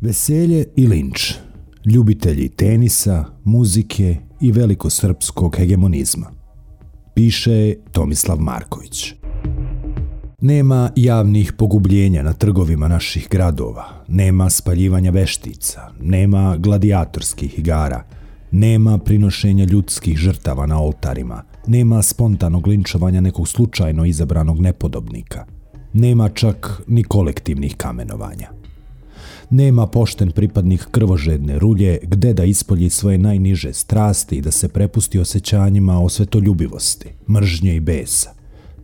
Veselje i linč, ljubitelji tenisa, muzike i velikosrpskog hegemonizma. Piše Tomislav Marković. Nema javnih pogubljenja na trgovima naših gradova, nema spaljivanja veštica, nema gladijatorskih igara, nema prinošenja ljudskih žrtava na oltarima, nema spontanog linčovanja nekog slučajno izabranog nepodobnika, nema čak ni kolektivnih kamenovanja nema pošten pripadnik krvožedne rulje gde da ispolji svoje najniže strasti i da se prepusti osjećanjima osvetoljubivosti, mržnje i besa.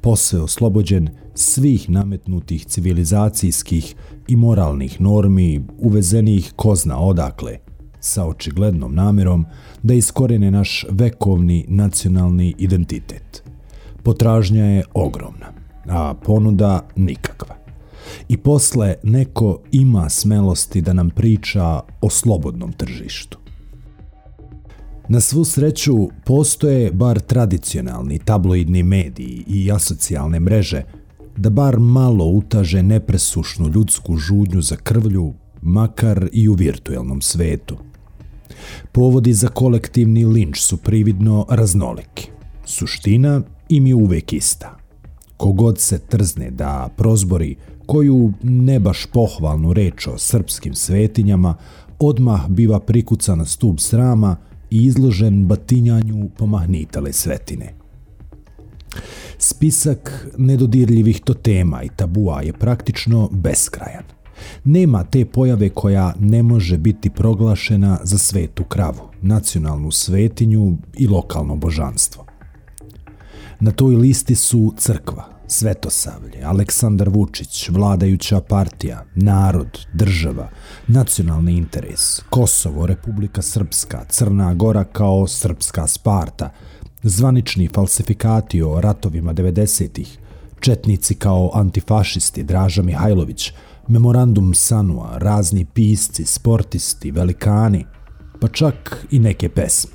Posve oslobođen svih nametnutih civilizacijskih i moralnih normi uvezenih ko zna odakle, sa očiglednom namjerom da iskorene naš vekovni nacionalni identitet. Potražnja je ogromna, a ponuda nikakva i posle neko ima smelosti da nam priča o slobodnom tržištu. Na svu sreću postoje bar tradicionalni tabloidni mediji i asocijalne mreže da bar malo utaže nepresušnu ljudsku žudnju za krvlju, makar i u virtuelnom svetu. Povodi za kolektivni linč su prividno raznoliki. Suština im je uvek ista. Kogod se trzne da prozbori koju ne baš pohvalnu reč o srpskim svetinjama, odmah biva prikucan na stup srama i izložen batinjanju pomahnitale svetine. Spisak nedodirljivih totema i tabua je praktično beskrajan. Nema te pojave koja ne može biti proglašena za svetu kravu, nacionalnu svetinju i lokalno božanstvo. Na toj listi su crkva, Svetosavlje, Aleksandar Vučić, vladajuća partija, narod, država, nacionalni interes, Kosovo, Republika Srpska, Crna Gora kao Srpska Sparta, zvanični falsifikati o ratovima 90-ih, četnici kao antifašisti Draža Mihajlović, memorandum Sanua, razni pisci, sportisti, velikani, pa čak i neke pesme.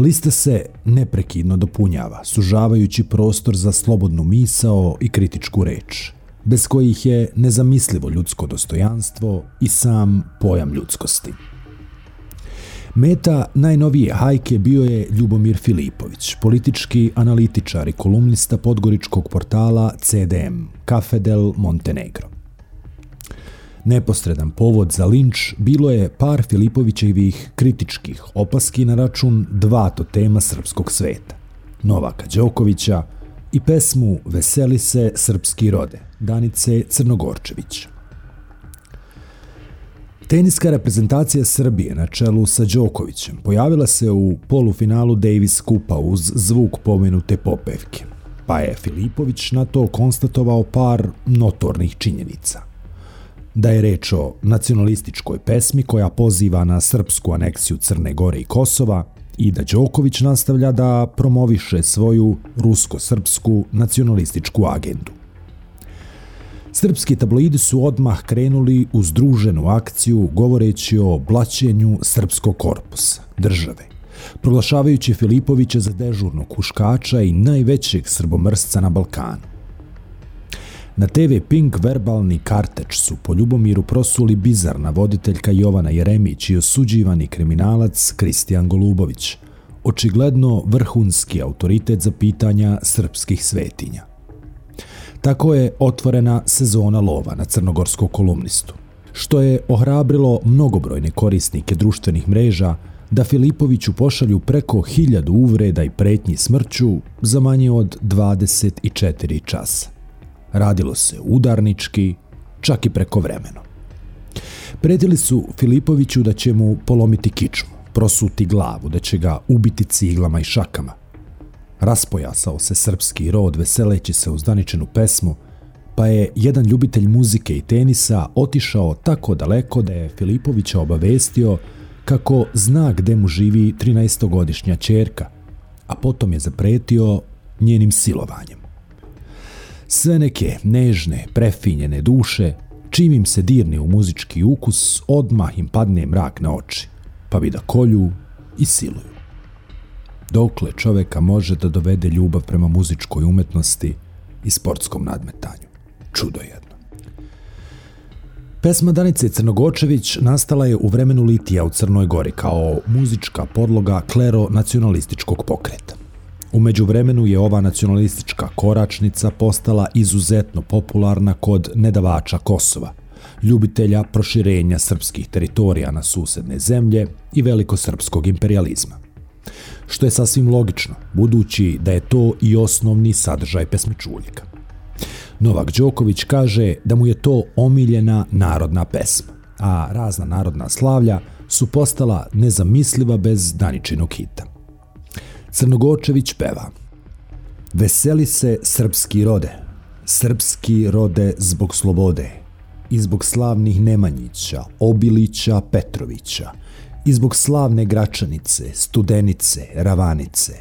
Lista se neprekidno dopunjava, sužavajući prostor za slobodnu misao i kritičku reč, bez kojih je nezamislivo ljudsko dostojanstvo i sam pojam ljudskosti. Meta najnovije hajke bio je Ljubomir Filipović, politički analitičar i kolumnista podgoričkog portala CDM, Cafedel Montenegro. Neposredan povod za linč bilo je par Filipovićevih kritičkih opaski na račun dva totema srpskog sveta. Novaka Đokovića i pesmu Veseli se srpski rode, Danice Crnogorčević. Teniska reprezentacija Srbije na čelu sa Đokovićem pojavila se u polufinalu Davis Kupa uz zvuk pomenute popevke, pa je Filipović na to konstatovao par notornih činjenica da je reč o nacionalističkoj pesmi koja poziva na srpsku aneksiju Crne Gore i Kosova i da Đoković nastavlja da promoviše svoju rusko-srpsku nacionalističku agendu. Srpski tabloidi su odmah krenuli u združenu akciju govoreći o blaćenju srpskog korpusa, države, proglašavajući Filipovića za dežurnog kuškača i najvećeg srbomrsca na Balkanu. Na TV Pink verbalni karteč su po Ljubomiru prosuli bizarna voditeljka Jovana Jeremić i osuđivani kriminalac Kristijan Golubović, očigledno vrhunski autoritet za pitanja srpskih svetinja. Tako je otvorena sezona lova na crnogorskog kolumnistu, što je ohrabrilo mnogobrojne korisnike društvenih mreža da Filipoviću pošalju preko hiljadu uvreda i pretnji smrću za manje od 24 časa. Radilo se udarnički, čak i preko vremeno. Predili su Filipoviću da će mu polomiti kičmu, prosuti glavu, da će ga ubiti ciglama i šakama. Raspojasao se srpski rod veseleći se uz daničenu pesmu, pa je jedan ljubitelj muzike i tenisa otišao tako daleko da je Filipovića obavestio kako zna gde mu živi 13-godišnja čerka, a potom je zapretio njenim silovanjem sve neke nežne, prefinjene duše, čim im se dirne u muzički ukus, odmah im padne mrak na oči, pa bi da kolju i siluju. Dokle čoveka može da dovede ljubav prema muzičkoj umetnosti i sportskom nadmetanju? Čudo jedno. Pesma Danice Crnogočević nastala je u vremenu Litija u Crnoj Gori kao muzička podloga klero-nacionalističkog pokreta. Umeđu vremenu je ova nacionalistička koračnica postala izuzetno popularna kod nedavača Kosova, ljubitelja proširenja srpskih teritorija na susedne zemlje i velikosrpskog imperializma. Što je sasvim logično, budući da je to i osnovni sadržaj pesmičuljika. Novak Đoković kaže da mu je to omiljena narodna pesma, a razna narodna slavlja su postala nezamisliva bez Daničinog hita. Crnogočević peva Veseli se srpski rode, srpski rode zbog slobode i zbog slavnih Nemanjića, Obilića, Petrovića i zbog slavne Gračanice, Studenice, Ravanice.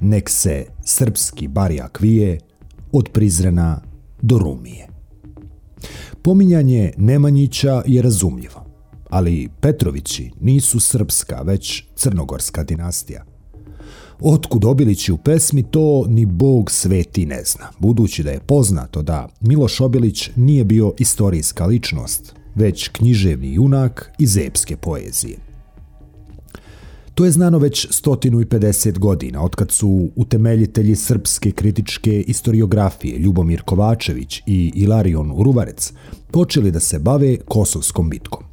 Nek se srpski barijak vije od Prizrena do Rumije. Pominjanje Nemanjića je razumljivo, ali Petrovići nisu srpska, već crnogorska dinastija. Otkud Obilić u pesmi, to ni Bog sveti ne zna, budući da je poznato da Miloš Obilić nije bio istorijska ličnost, već književni junak iz epske poezije. To je znano već 150 godina, otkad su utemeljitelji srpske kritičke historiografije Ljubomir Kovačević i Ilarion Uruvarec počeli da se bave Kosovskom bitkom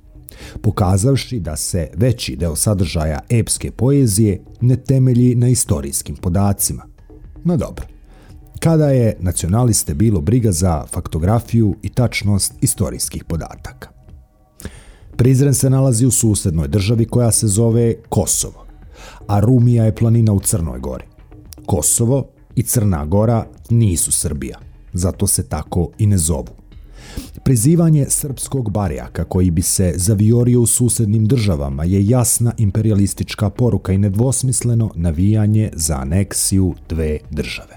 pokazavši da se veći deo sadržaja epske poezije ne temelji na istorijskim podacima. No dobro, kada je nacionaliste bilo briga za faktografiju i tačnost istorijskih podataka. Prizren se nalazi u susednoj državi koja se zove Kosovo, a Rumija je planina u Crnoj gori. Kosovo i Crna gora nisu Srbija, zato se tako i ne zovu. Prizivanje srpskog barjaka koji bi se zaviorio u susednim državama je jasna imperialistička poruka i nedvosmisleno navijanje za aneksiju dve države.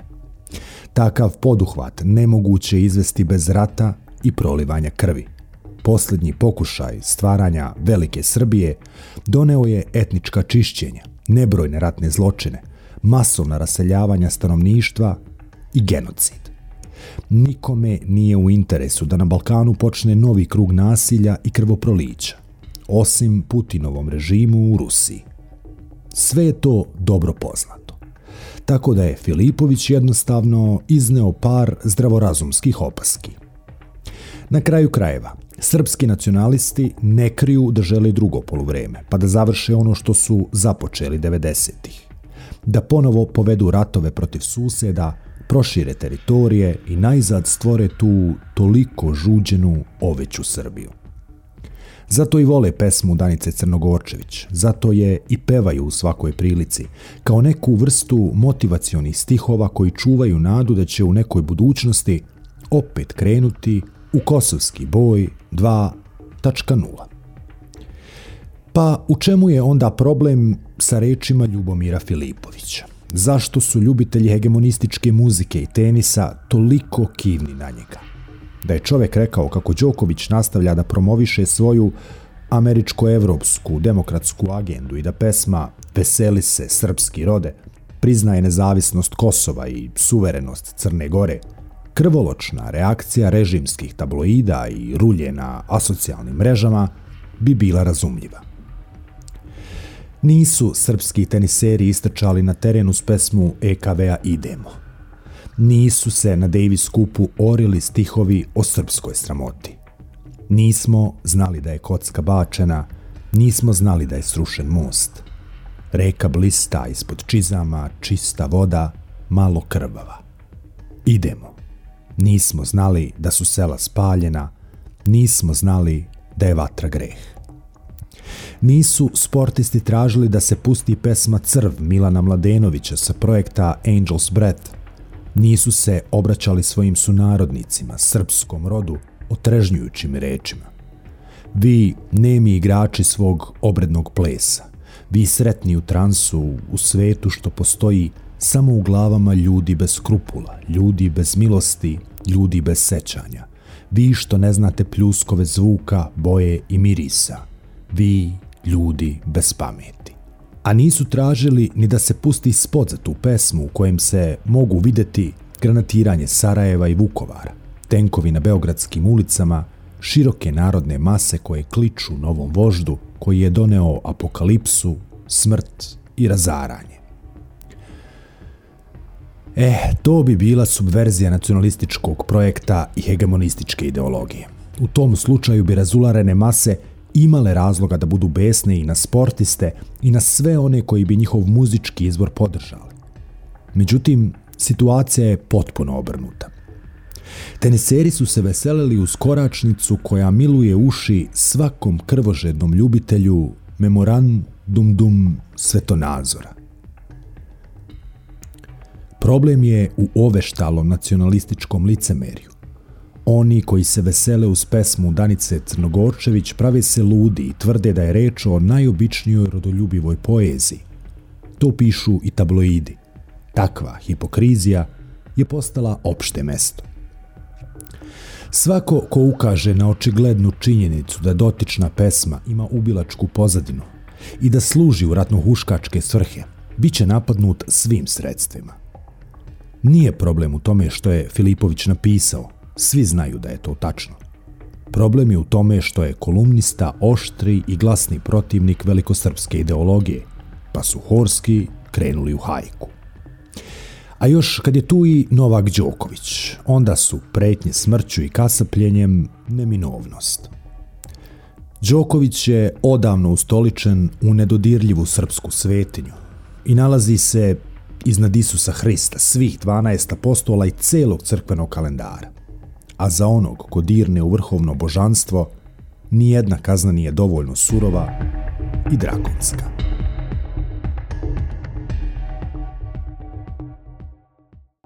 Takav poduhvat nemoguće izvesti bez rata i prolivanja krvi. Posljednji pokušaj stvaranja Velike Srbije doneo je etnička čišćenja, nebrojne ratne zločine, masovna raseljavanja stanovništva i genocid nikome nije u interesu da na Balkanu počne novi krug nasilja i krvoprolića, osim Putinovom režimu u Rusiji. Sve je to dobro poznato. Tako da je Filipović jednostavno izneo par zdravorazumskih opaski. Na kraju krajeva, srpski nacionalisti ne kriju da žele drugo poluvreme, pa da završe ono što su započeli 90-ih. Da ponovo povedu ratove protiv suseda, prošire teritorije i najzad stvore tu toliko žuđenu oveću Srbiju. Zato i vole pesmu Danice Crnogorčević, zato je i pevaju u svakoj prilici, kao neku vrstu motivacionih stihova koji čuvaju nadu da će u nekoj budućnosti opet krenuti u kosovski boj 2.0. Pa u čemu je onda problem sa rečima Ljubomira Filipovića? Zašto su ljubitelji hegemonističke muzike i tenisa toliko kivni na njega. Da je čovek rekao kako Đoković nastavlja da promoviše svoju američko-evropsku demokratsku agendu i da pesma Veseli se srpski rode priznaje nezavisnost Kosova i suverenost Crne Gore, krvoločna reakcija režimskih tabloida i rulje na asocijalnim mrežama bi bila razumljiva nisu srpski teniseri istrčali na terenu s pesmu EKV-a Idemo. Nisu se na Davis kupu orili stihovi o srpskoj sramoti. Nismo znali da je kocka bačena, nismo znali da je srušen most. Reka blista ispod čizama, čista voda, malo krvava. Idemo. Nismo znali da su sela spaljena, nismo znali da je vatra greh nisu sportisti tražili da se pusti pesma Crv Milana Mladenovića sa projekta Angels Breath. Nisu se obraćali svojim sunarodnicima, srpskom rodu, otrežnjujućim rečima. Vi, nemi igrači svog obrednog plesa, vi sretni u transu, u svetu što postoji samo u glavama ljudi bez skrupula, ljudi bez milosti, ljudi bez sećanja, vi što ne znate pljuskove zvuka, boje i mirisa, vi ljudi bez pameti. A nisu tražili ni da se pusti spod za tu pesmu u kojem se mogu videti granatiranje Sarajeva i Vukovara, tenkovi na beogradskim ulicama široke narodne mase koje kliču novom voždu koji je doneo apokalipsu, smrt i razaranje. Eh, to bi bila subverzija nacionalističkog projekta i hegemonističke ideologije. U tom slučaju bi razularene mase imale razloga da budu besne i na sportiste i na sve one koji bi njihov muzički izbor podržali. Međutim, situacija je potpuno obrnuta. Teniseri su se veselili uz koračnicu koja miluje uši svakom krvožednom ljubitelju memorandum dum svetonazora. Problem je u oveštalom nacionalističkom licemerju. Oni koji se vesele uz pesmu Danice Crnogorčević prave se ludi i tvrde da je reč o najobičnijoj rodoljubivoj poeziji. To pišu i tabloidi. Takva hipokrizija je postala opšte mesto. Svako ko ukaže na očiglednu činjenicu da dotična pesma ima ubilačku pozadinu i da služi u ratno-huškačke svrhe, bit će napadnut svim sredstvima. Nije problem u tome što je Filipović napisao, svi znaju da je to tačno. Problem je u tome što je kolumnista oštri i glasni protivnik velikosrpske ideologije, pa su Horski krenuli u hajku. A još kad je tu i Novak Đoković, onda su pretnje smrću i kasapljenjem neminovnost. Đoković je odavno ustoličen u nedodirljivu srpsku svetinju i nalazi se iznad Isusa Hrista, svih 12 apostola i celog crkvenog kalendara. A za onog ko dirne u vrhovno božanstvo, nijedna kazna nije dovoljno surova i drakonska.